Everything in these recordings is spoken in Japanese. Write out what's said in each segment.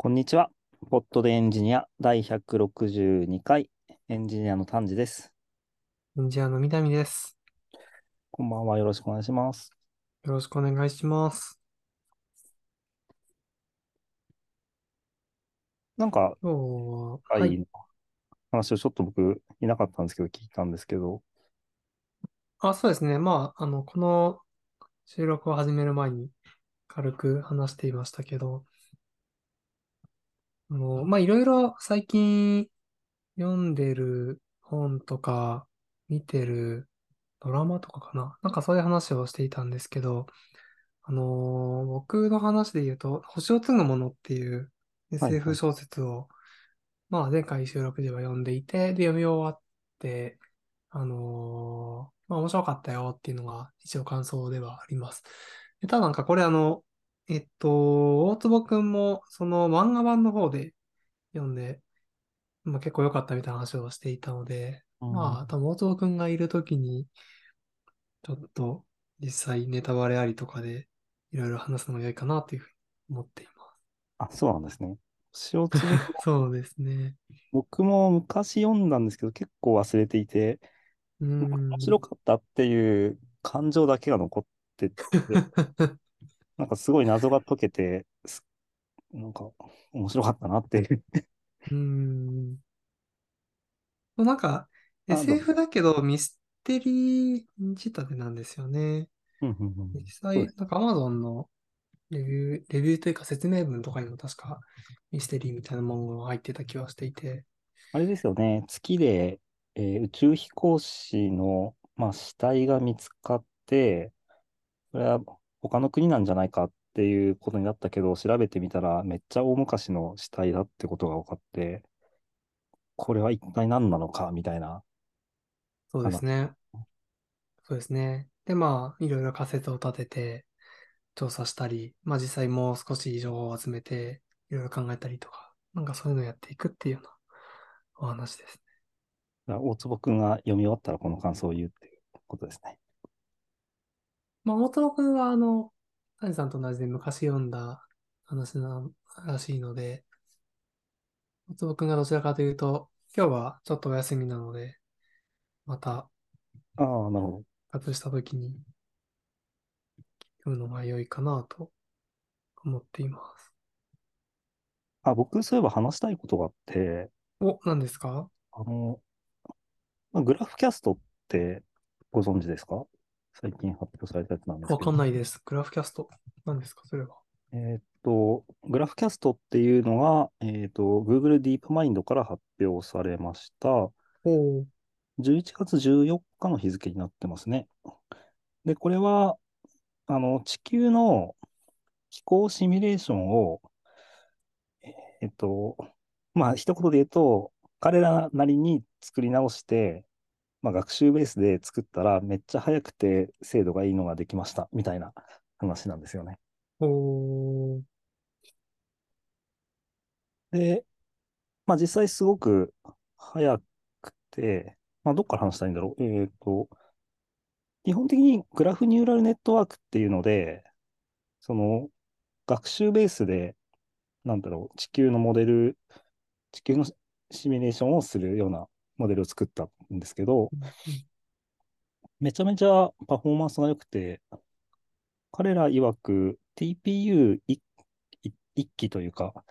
こんにちは。ポッドでエンジニア第162回エンジニアの丹治です。エンジニアの南です。こんばんは。よろしくお願いします。よろしくお願いします。なんか、今日は、い。の話をちょっと僕いなかったんですけど、聞いたんですけど、あ、そうですね。まあ、あの、この収録を始める前に軽く話していましたけど、あの、まあ、いろいろ最近読んでる本とか、見てるドラマとかかな。なんかそういう話をしていたんですけど、あのー僕の話で言うと、星を継ぐものっていうはいは SF い。小説を、まあ前回収録では読んでいて、で、読み終わって、あのーまあ面白かったよっていうのが一応感想ではあります。でただなんかこれあの、えっと、大坪くんもその漫画版の方で読んで、まあ結構良かったみたいな話をしていたので、うん、まあ多分大坪くんがいるときに、ちょっと実際ネタバレありとかでいろいろ話すのも良いかなというふうに思っていまあ、そうなんですね。星を継ぐす。そうですね。僕も昔読んだんですけど、結構忘れていて、うなんか面ん。白かったっていう感情だけが残ってて、なんかすごい謎が解けて、すなんか面白かったなっていう。うん。なんか SF だけどミステリー仕立てなんですよね。うんうんうん実際、そうです。なんか Amazon のレビュー、レビューというか説明文とかにも確かミステリーみたいな文言が入ってた気はしていて。あれですよね、月で、えー宇宙飛行士の、まあ、死体が見つかって、それは他の国なんじゃないかっていうことになったけど、調べてみたらめっちゃ大昔の死体だってことが分かって、これは一体何なのか？みたいなそうです話。ね。そうですね。で、まあ、いろいろ仮説を立てて調査したり、まあ実際もう少し情報を集めて、いろいろ考えたりとか、なんかそういうのをやっていくっていうようなお話ですね。大坪くんが読み終わったらこの感想を言うっていうことですね。まあ、大友くんは、あの、谷さんと同じで昔読んだ話ならしいので、大友くんがどちらかというと、今日はちょっとお休みなので、またああ、なるほど。復活した時に読むのが良いかなと思っています。あ、僕そういえば話したいことがあって、お、何ですか？あの、まあグラフキャストってご存知ですか？最近発表されたやつなんですわけど。かんないです。グラフキャスト。何ですか？それは。えーっと、グラフキャストっていうのが、えーっと、Google DeepMind から発表されました。おー。11月14日の日付になってますね。で、これは、あの、地球の気候シミュレーションを、えっと、まあ、一言で言うと、彼らなりに作り直して、まあ、学習ベースで作ったら、めっちゃ速くて精度がいいのができました、みたいな話なんですよね。で、まあ、実際すごく速くて、まあ、どっから話したらいいんだろう。えっと、基本的にグラフニューラルネットワークっていうので、その、学習ベースで、なんだろう、地球のモデル、地球のシミュレーションをするようなモデルを作ったんですけど、めちゃめちゃパフォーマンスが良くて、彼ら曰く TPU 一一一機というか、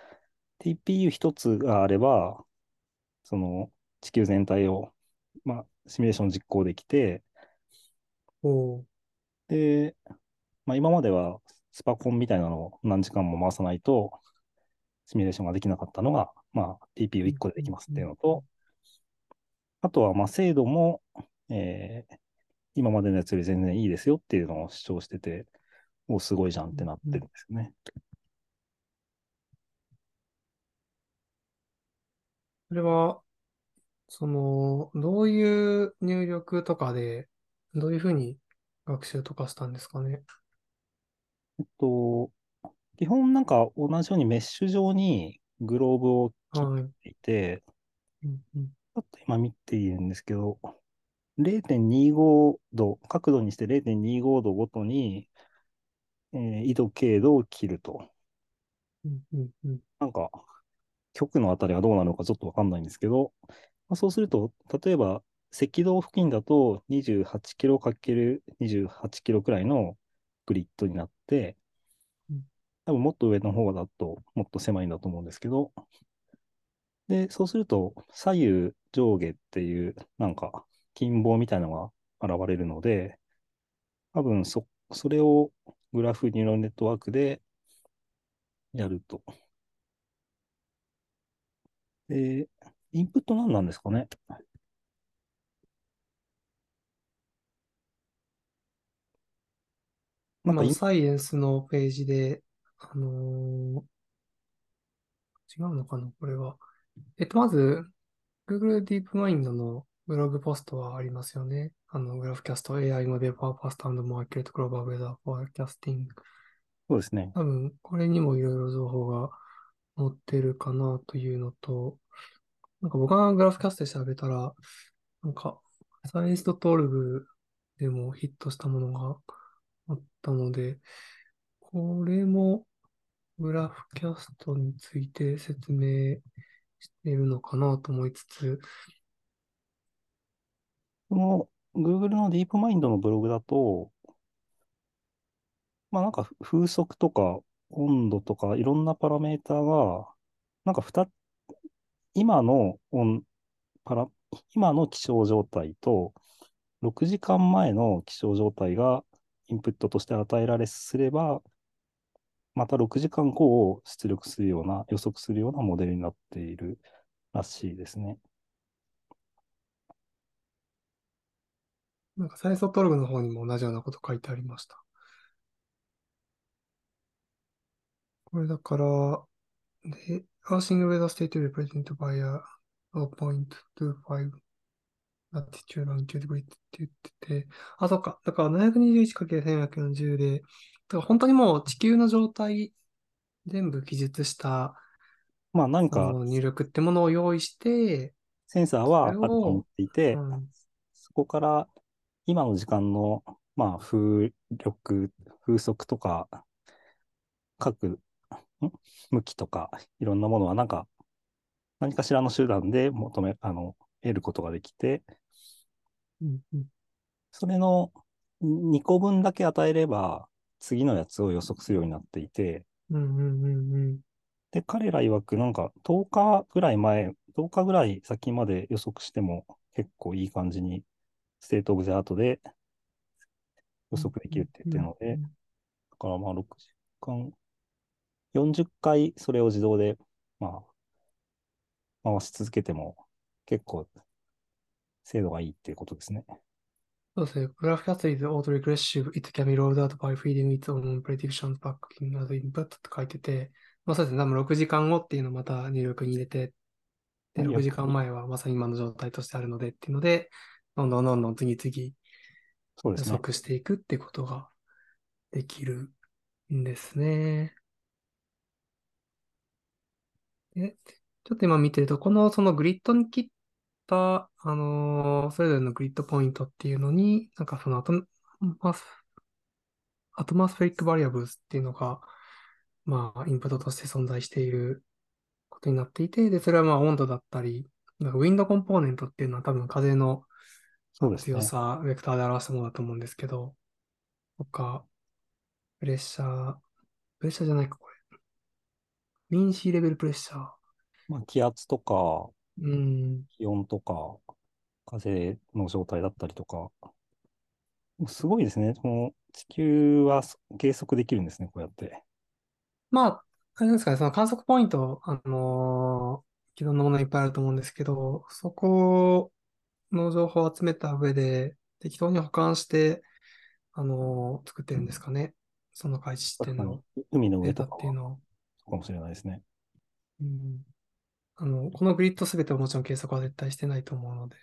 TPU 一つがあれば、その地球全体を、まあ、シミュレーション実行できて。で、まあ、今まではスパコンみたいなのを何時間も回さないと、シミュレーションができなかったのが、まあ、う TPU1 ん個でできうんますっていううんのと、あとは、まあ、精度も、えー今までのやつより全然いいですよっていうのを主張してて、お、すごいじゃんってなってるんですよね。それは、その、どういう入力とかで、どういうふうに学習とかしたんですかね？えっと、基本なんか同じようにメッシュ状にグローブを切っはい。ていて、うんうんちょっと今見ているんですけど、0.25度、角度にして0.25度ごとに、えー緯度、経度を切ると。うんうんうんなんか、極のあたりはどうなのかちょっとわかんないんですけど、まあ、そうすると、例えば、赤道付近だと28キロ ×28 キロくらいのグリッドになってうん、多分もっと上の方だともっと狭いんだと思うんですけど、で、そうすると左右上下っていうなんか近傍みたいなのが現れるので、多分そ、それをグラフニューラルネットワークでやると。で、インプット何なんですかね？なんかサイエンスのページで、あのー違うのかなこれは。えっと、まず、Google DeepMind のブログポストはありますよね。あの、グラフキャスト AI モデルパワーファスト and more accurate global weather forecasting。そうですね。多分、これにもいろいろ情報が載ってるかなというのと、なんか僕がグラフキャストで調べたら、なんか、サイエンス .org でもヒットしたものがあったので、これもグラフキャストについて説明しているのかなと思いつつ、この Google の DeepMind のブログだと、まあなんか風速とか温度とかいろんなパラメーターが、なんか二今の温パラ、今の気象状態と6時間前の気象状態がインプットとして与えられすれば、また6時間後を出力するような、予測するようなモデルになっているらしいですね。なんかサイエンス .org の方にも同じようなこと書いてありました。これだから、で、Earthing Weather State Represented by a 0.25 latitude longitude grid って言ってて、あ、そっか。だから 721×1440 で、だから本当にもう地球の状態全部記述したまあなんか入力ってものを用意して、センサーはあると思っていて、うん。そこから今の時間の、まあ、風力、風速とか、各、ん？向きとか、いろんなものは、なんか、何かしらの手段で求め、あの、得ることができて、うんうん。それの2個分だけ与えれば、次のやつを予測するようになっていて、うんうんうんうん。で、彼ら曰く、なんか、10日ぐらい前、10日ぐらい先まで予測しても、結構いい感じに、 state of the art で予測できるって言ってるので、だからまあ6時間、40回それを自動で、まあ、回し続けても結構精度がいいっていうことですね。そうですね。グラフキャスト is auto-regressive. It can be rolled out by feeding its own predictions back in as input って書いてて、まあそうですね。多分6時間後っていうのをまた入力に入れて、で、いや6時間前はまさに今の状態としてあるのでっていうので、どんどんどんどん次々予そうですね。測していくってことができるんですね。で、ちょっと今見てると、このそのグリッドに切った、あのーそれぞれのグリッドポイントっていうのに、なんかその atmos、atmospheric variable っていうのが、まあ、インプットとして存在していることになっていて、で、それはまあ温度だったり、なんかウィンドコンポーネントっていうのは多分風の強さ、ベクターで表したものだと思うんですけど、とか、プレッシャー、プレッシャーじゃないか、これ。ミンシーレベルプレッシャー。まあ、気圧とかうん。気温とか風の状態だったりとか、すごいですね。この地球は計測できるんですね、こうやって。まあ、あれですかね、その観測ポイント、あのー既存のものいっぱいあると思うんですけど、そこの情報を集めた上で、適当に保管して、あのー作ってるんですかね。その開始地点の海の上とかはっていうのを。かもしれないですね。うんあの、このグリッドすべてをもちろん計測は絶対してないと思うので。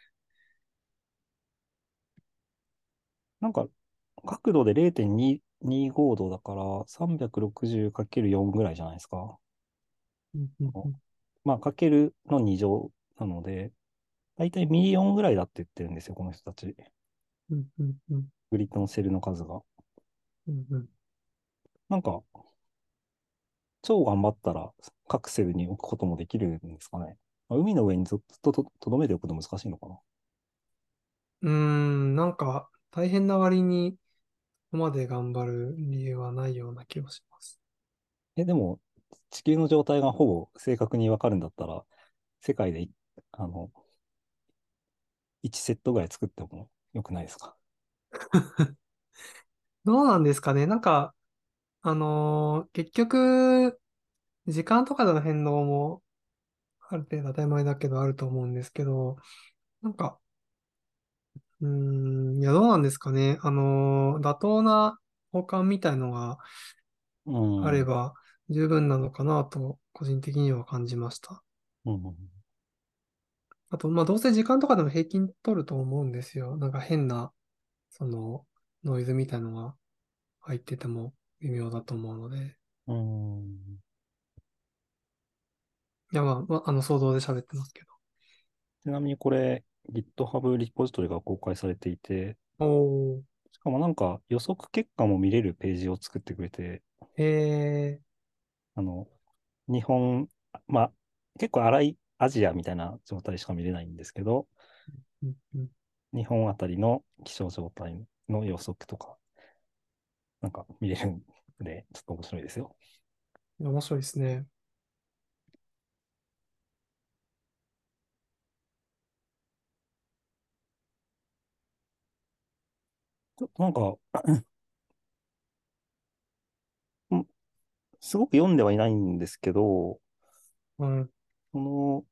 なんか、角度で0.225度だから、360×4 ぐらいじゃないですか。うんうんうんまあ、かけるの2乗なので、だいたい million ぐらいだって言ってるんですよ、この人たち。うんうんうんグリッドのセルの数が。うんうんなんか、超頑張ったら各セルに置くこともできるんですかね。まあ海の上にずっとととどめておくの難しいのかな。うーん、なんか大変な割にここまで頑張る理由はないような気がします。え、でも、地球の状態がほぼ正確にわかるんだったら、世界でい、あの、1セットぐらい作ってもよくないですか？どうなんですかねなんか、あのー結局、時間とかでの変動もある程度当たり前だけどあると思うんですけど、なんか、うーん、いや、どうなんですかね。あのー妥当な交換みたいのがうん。あれば十分なのかなと、個人的には感じました。うん。あと、まあ、どうせ時間とかでも平均取ると思うんですよ。なんか変な、その、ノイズみたいのが入ってても微妙だと思うので。うん。いや、まあ、まあ、あの、想像で喋ってますけちなみにこれ、GitHub リポジトリが公開されていて、ど。おー。しかもなんか予測結果も見れるページを作ってくれて、えあの、日本、まあ、結構荒いアジアみたいな状態しか見れないんですけど、ー、うんうん日本あたりの気象状態の予測とか、なんか見れるんで、ちょっと面白いですよ。いや面白いですね。ちょっとなんか、うんすごく読んではいないんですけど、うん。その、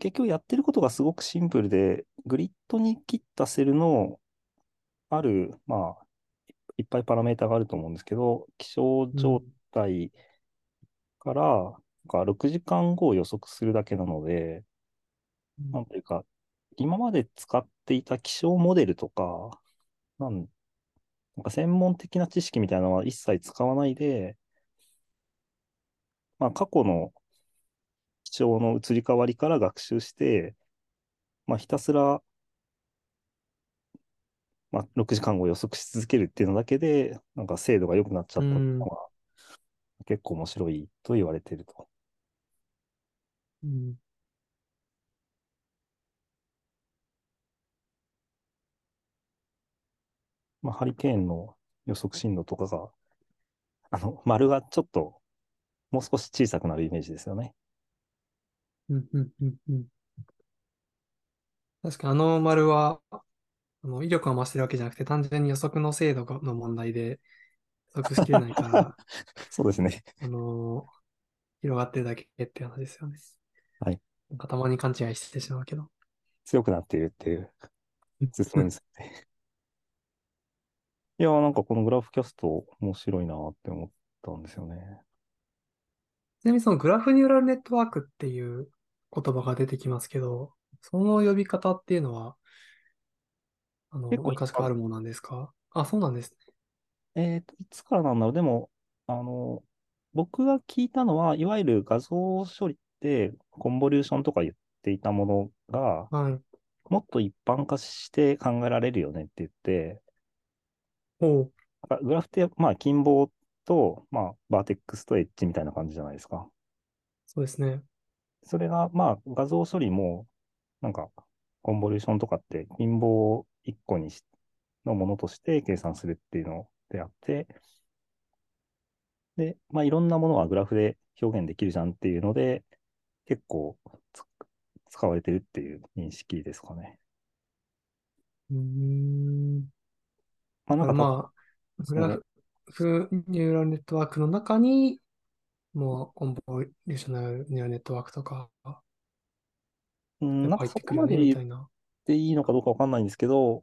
結局やってることがすごくシンプルで、グリッドに切ったセルのある、まあ、いっぱいパラメータがあると思うんですけど、気象状態から、なんか6時間後を予測するだけなので、うん。なんというか、今まで使っていた気象モデルとか、なん、なんか専門的な知識みたいなのは一切使わないで、まあ過去の気象の移り変わりから学習して、まあひたすら、まあ6時間後を予測し続けるっていうのだけで、なんか精度が良くなっちゃったのが結構面白いと言われていると。うん。まあハリケーンの予測進路とかが、あの、丸がちょっともう少し小さくなるイメージですよね。うん。うん。うん。うん。確かにあの丸は、あの、威力が増してるわけじゃなくて、単純に予測の精度がの問題で、予測しきれないから、そうですね。あのー広がってるだけっていう話ですよね。はい。なんかたまに勘違いしてしまうけど。強くなっているっていう説明ですね。いやー、なんかこのグラフキャスト面白いなって思ったんですよね。ちなみにそのグラフニューラルネットワークっていう言葉が出てきますけど、その呼び方っていうのは、あの、結構昔からあるものなんですか？あ、そうなんですね。えっと、いつからなんだろう？でも、あの、僕が聞いたのは、いわゆる画像処理って、コンボリューションとか言っていたものが、はい。もっと一般化して考えられるよねって言って、ほう。なんかグラフって、まあ、近傍と、まあ、バーテックスとエッジみたいな感じじゃないですか。そうですね。それが、まあ、画像処理も、なんか、コンボリューションとかって、近傍を1個にし、のものとして計算するっていうのであって、で、まあ、いろんなものはグラフで表現できるじゃんっていうので、結構つ使われてるっていう認識ですかね。うーん。まあ、なんかた、まあ、グラフニューラルネットワークの中に、もうコンボリューショナルニューラルネットワークとかうん、なんかそこまでみた言っ。ていいのかどうかわかんないんですけど、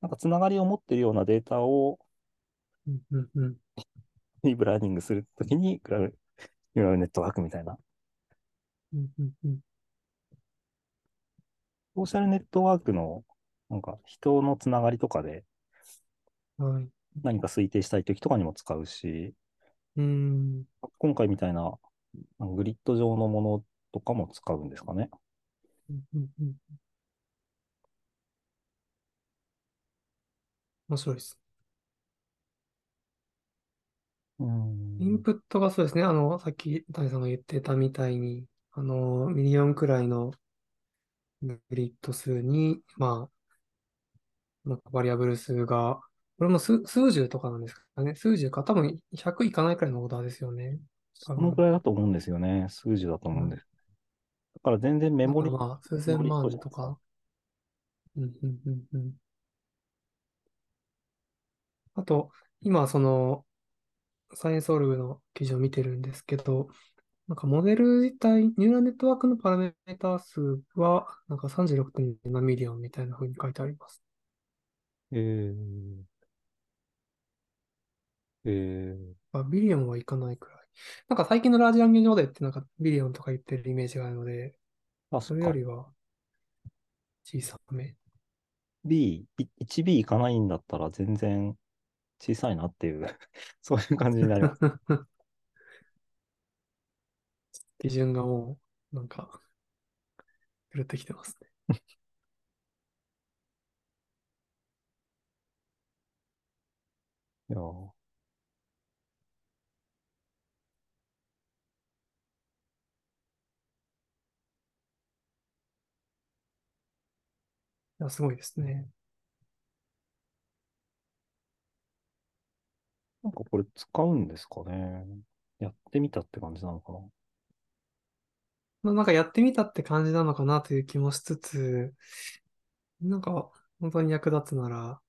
なんかつながりを持ってるようなデータをうんうんうん。ディープラーニングするときに、グラフニューラルネットワークみたいな。うんうんうん。ソーシャルネットワークの、なんか人のつながりとかではい。何か推定したいときとかにも使うし、うーん。今回みたいなグリッド上のものとかも使うんですかね。うんうんうん面白いです。うインん。プットがそうですね。あの、さっき谷さんが言ってたみたいに、あの、ミリオンくらいのグリッド数に、まあ、なんかバリアブル数が、これも数、数十とかなんですかね。数十か、多分100いかないくらいのオーダーですよね。多そのぐ分。らいだと思うんですよね。数字だと思うんうんです。だから全然メモリ、まあ、数千。万とか。うん、うん、うん、うん。あと、今、その、 Science.org の記事を見てるんですけど、なんかモデル自体、ニューラルネットワークのパラメータ数は、なんか36.7 million みたいな風に書いてあります。えー、えー、あ、 billion はいかないくらい。なんか最近の large language model ってなんか billion とか言ってるイメージがあるので、あ、そう。それよりは小さめ。B、い 1B いかないんだったら全然小さいなっていう そういう感じになります。基準がもう、なんか、狂ってきてますね。いやや、すごいですね。なんかこれ使うんですかね。やってみたって感じなのかな。まあなんかやってみたって感じなのかなという気もしつつ、なんか本当に役立つなら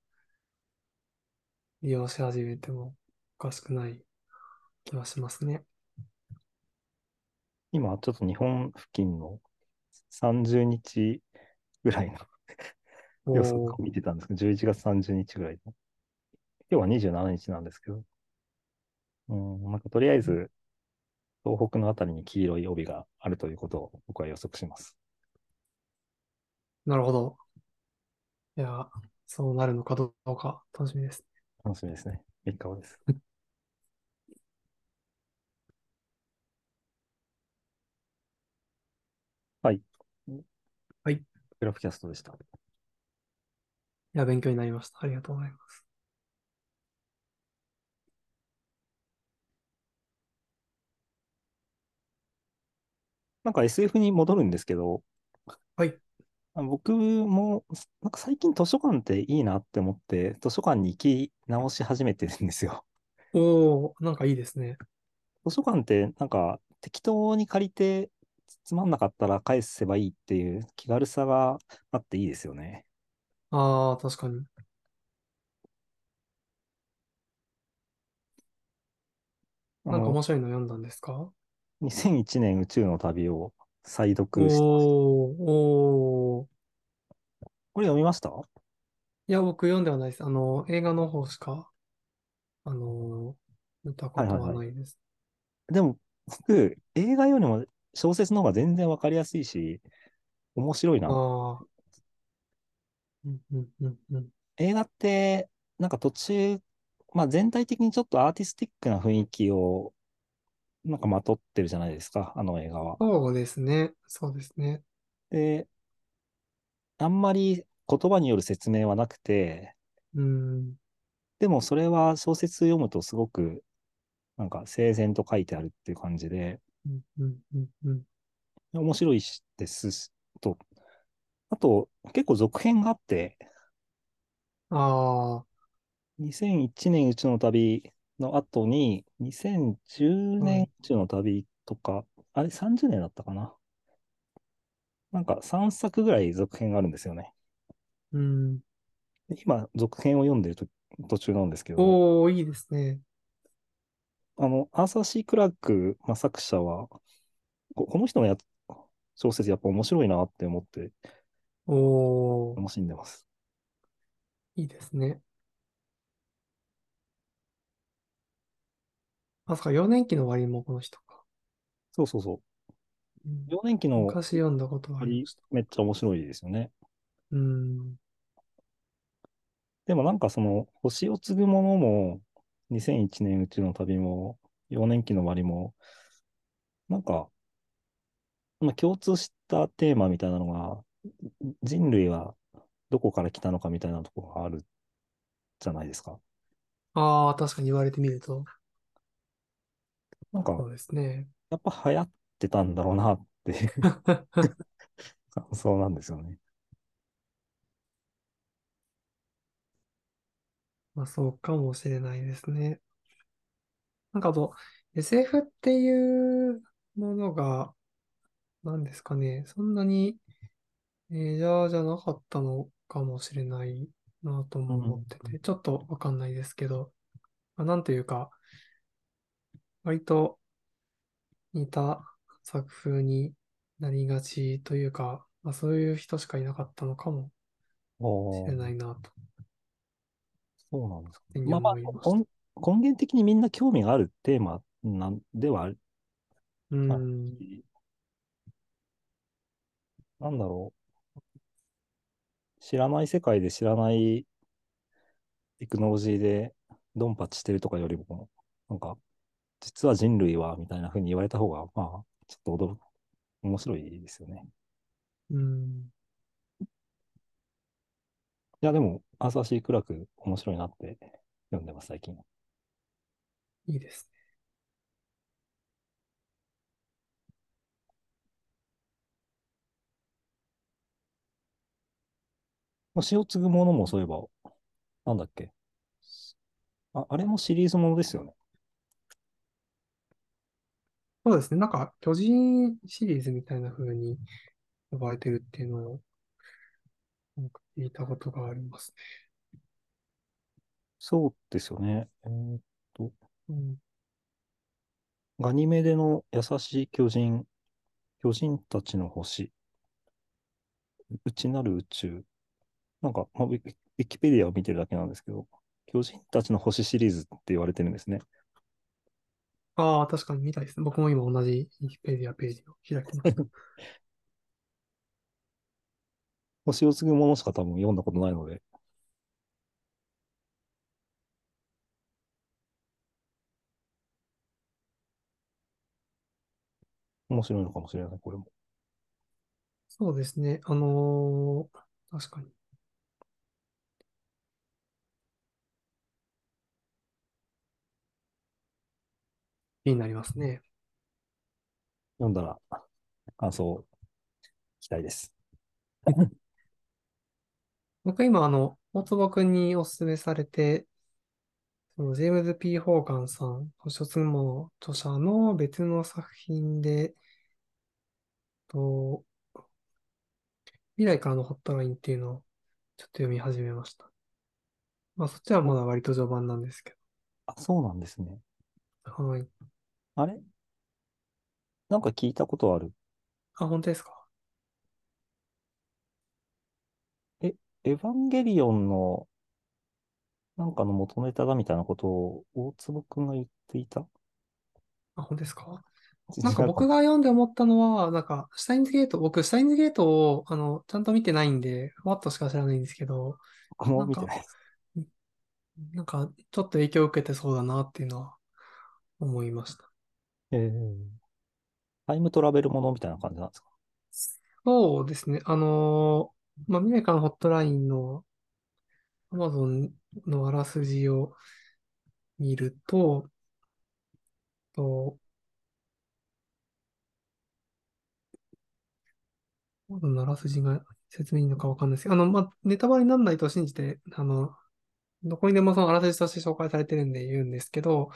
利用し始めてもおかしくない気はしますね。今ちょっと日本付近の30日ぐらいの予測を見てたんですけど、11月30日ぐらいの。今日は27日なんですけど、うん、なんかとりあえず東北のあたりに黄色い帯があるということを僕は予測します。なるほど。いや、そうなるのかどうか楽しみです。楽しみですね。3日後です。はい。はい。いグラフキャストでした。や、勉強になりました。ありがとうございます。なんか SF に戻るんですけど、はい。あ僕も、なんか最近図書館っていいなって思って、図書館に行き直し始めてるんですよ。おー、なんかいいですね。図書館ってなんか適当に借りてつまんなかったら返せばいいっていう気軽さがあっていいですよね。ああ、確かに。なんかあの、面白いの読んだんですか？2001年宇宙の旅を再読し。おー、おー。これ読みました？いや、僕読んではないです。あの、映画の方しか、あの、見たことはいはいはないです。でも、僕、映画よりも小説の方が全然わかりやすいし、面白いな。ああ、うん、うん、うん、うん。映画って、なんか途中、まあ全体的にちょっとアーティスティックな雰囲気を、なんかまとってるじゃないですか、あの映画は。そうですね。そうですね。で、あんまり言葉による説明はなくて、うん、でもそれは小説読むとすごく、なんか整然と書いてあるっていう感じで、うん、うん、うん、うん。面白いしですしと、あと、結構続編があって、ああ、2001年宇宙の旅の後に、2010年宇はい。宙の旅とか、あれ30年だったかななんか3作ぐらい続編があるんですよね。うん。で今、続編を読んでると途中なんですけど、おー、いいですね。あの、アーサー・シー・クラーク、まあ、作者は、ここの人のやつ小説やっぱ面白いなって思っておー、楽しんでます。いいですね。まさか4年期の終わりもこの人か。そうそうそう。うん、4年期の昔読んだことがあありりました。めっちゃ面白いですよね。うん。でもなんかその、星を継ぐものも、2001年宇宙の旅も、4年期の終わりも、なんか、まあ、共通したテーマみたいなのが、人類はどこから来たのかみたいなところがあるじゃないですか。ああ、確かに言われてみると。なんか、そうですね。やっぱ流行ってたんだろうなっていう 感想なんですよね。まあそうかもしれないですね。なんかあと、SF っていうものが、何ですかね、そんなにメジャーじゃなかったのかもしれないなとも思ってて、ちょっとわかんないですけど、まあ、なんというか、割と似た作風になりがちというか、まあ、そういう人しかいなかったのかもしれないなと。そうなんですか。まあまあ根源的にみんな興味があるテーマなんではある。うん。なんだろう。知らない世界で知らないテクノロジーでドンパチしてるとかよりも、なんか、実は人類は、みたいな風に言われた方が、まあ、ちょっと驚く、面白いですよね。うん。いや、でも、アーサー・シー・クラーク、面白いなって読んでます、最近。いいですまあ詩を継ぐものもそういえば、なんだっけ？あ、あれもシリーズものですよね。そうですね。なんか、巨人シリーズみたいな風に呼ばれてるっていうのを、なんか聞いたことがありますね。そうですよね。えーっと、うん。ガニメデの優しい巨人、巨人たちの星、内なる宇宙。なんか、まあ、ウィウィキペディアを見てるだけなんですけど、巨人たちの星シリーズって言われてるんですね。ああ、確かに見たいですね。僕も今同じウィキペディアページを開きました。星を継ぐものしか多分読んだことないので、面白いのかもしれない、これも。そうですね。あのー確かに。気になりますね。読んだら感想を聞きたいです。僕は今、あの、大坪くんにお勧めされて、そのジェームズ・ P・ ホーガンさん、星を継ぐもの著者の別の作品で、と、未来からのホットラインっていうのをちょっと読み始めました。まあ、そっちはまだ割と序盤なんですけあ、そうなんですね。ど。はい。あれ？なんか聞いたことある。あ、本当ですか？エヴァンゲリオンのなんかの元ネタだみたいなことを大坪くんが言っていた？あ、本当ですか？違なんかう僕が読んで思ったのは、なんか、シュタインズゲート、僕、シュタインズゲートを、あの、ちゃんと見てないんで、ふわっとしか知らないんですけど、僕も見てないです。なんか、ちょっと影響を受けてそうだなっていうのは思いました。タイムトラベルものみたいな感じなんですか？そうですね。あのーまあ、未来からのホットラインの Amazon のあらすじを見ると、と、Amazon のあらすじが説明いいのかわかんないですけど、あの、まあ、ネタバレにならないと信じて、あの、どこにでもそのあらすじとして紹介されてるんで言うんですけど、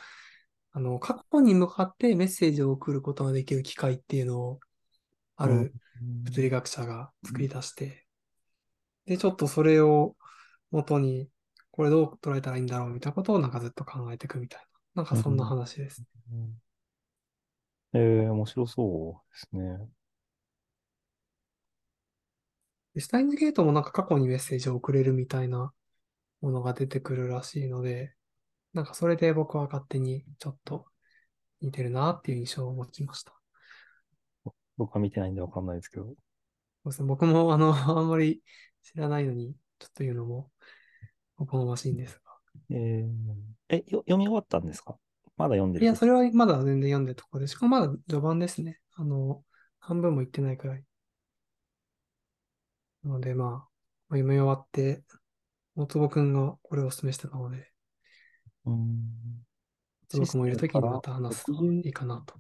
あの、過去に向かってメッセージを送ることができる機械っていうのを、ある物理学者が作り出して、で、ちょっとそれを元に、これどう捉えたらいいんだろうみたいなことをなんかずっと考えていくみたいな。なんかそんな話です。えー、面白そうですね。で、スタインズゲートもなんか過去にメッセージを送れるみたいなものが出てくるらしいので、なんかそれで僕は勝手にちょっと似てるなっていう印象を持ちました。僕は見てないんでわかんないですけど。そうですね、僕もあの、あんまり知らないのに、ちょっと言うのもおこがましいんですが。えー、え、よ読み終わったんですか？まだ読んでるいや、それはまだ全然読んでるところで、しかもまだ序盤ですね。あの、半分もいってないくらい。なので、まあ、まあ読み終わって、大坪くんがこれをお勧めしてたので、うん。と僕もいるときにまた話すといいかなと。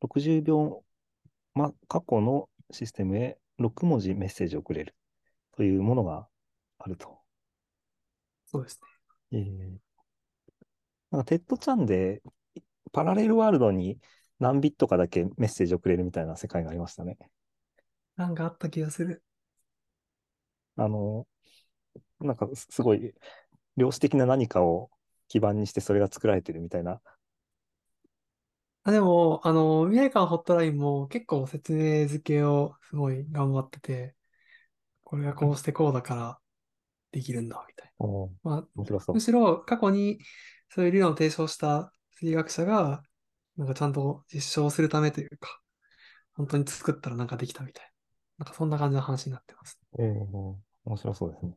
60秒、ま、過去のシステムへ6文字メッセージを送れるというものがあると。そうですね。えーなんかテッド・チャンでパラレルワールドに何ビットかだけメッセージを送れるみたいな世界がありましたね。なんかあった気がする。あの、なんかすすごい量子的な何かを基盤にしてそれが作られてるみたいな。あ、でも、あの、未来館ホットラインも結構説明付けをすごい頑張ってて、これがこうしてこうだからできるんだ、みたいな。まあ、面白そうむ。しろ過去にそういう理論を提唱した数学者が、なんかちゃんと実証するためというか、本当に作ったらなんかできたみたいな。なんかそんな感じの話になってます。えー面白そうですね。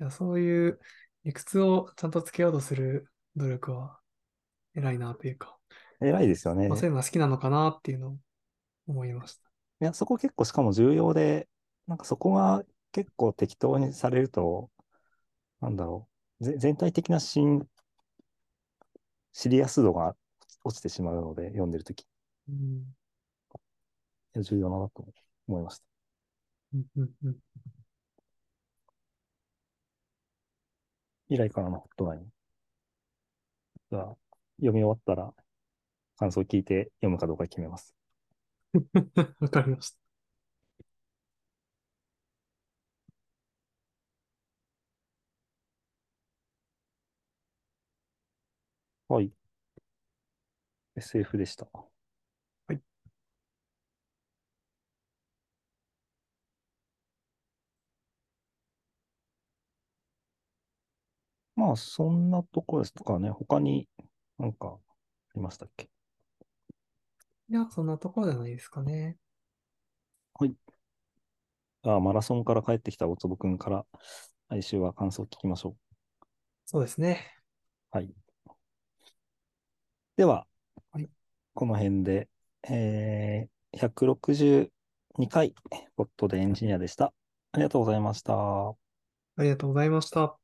いや、そういう理屈をちゃんとつけようとする努力は偉いなというか、偉いですよね。まあ、そういうのが好きなのかなっていうのを思いました。いや、そこ結構しかも重要で、なんかそこが結構適当にされると、なんだろう、ぜ全体的なシシリアス度が落ちてしまうので、読んでるとき、うん。重要だなと思いました。うんうんうん以来からのホットライン。じゃあ、読み終わったら、感想を聞いて読むかどうか決めます。わかりました。はい。SF でした。まあ、そんなところですかね。他になんかありましたっけ？いや、そんなところじゃないですかね。あマラソンから帰ってきた大坪くんから、来週は感想を聞きましょう。そうですね。はい。では、はいこの辺で、えー、162回、ポットでエンジニアでした。ありがとうございました。ありがとうございました。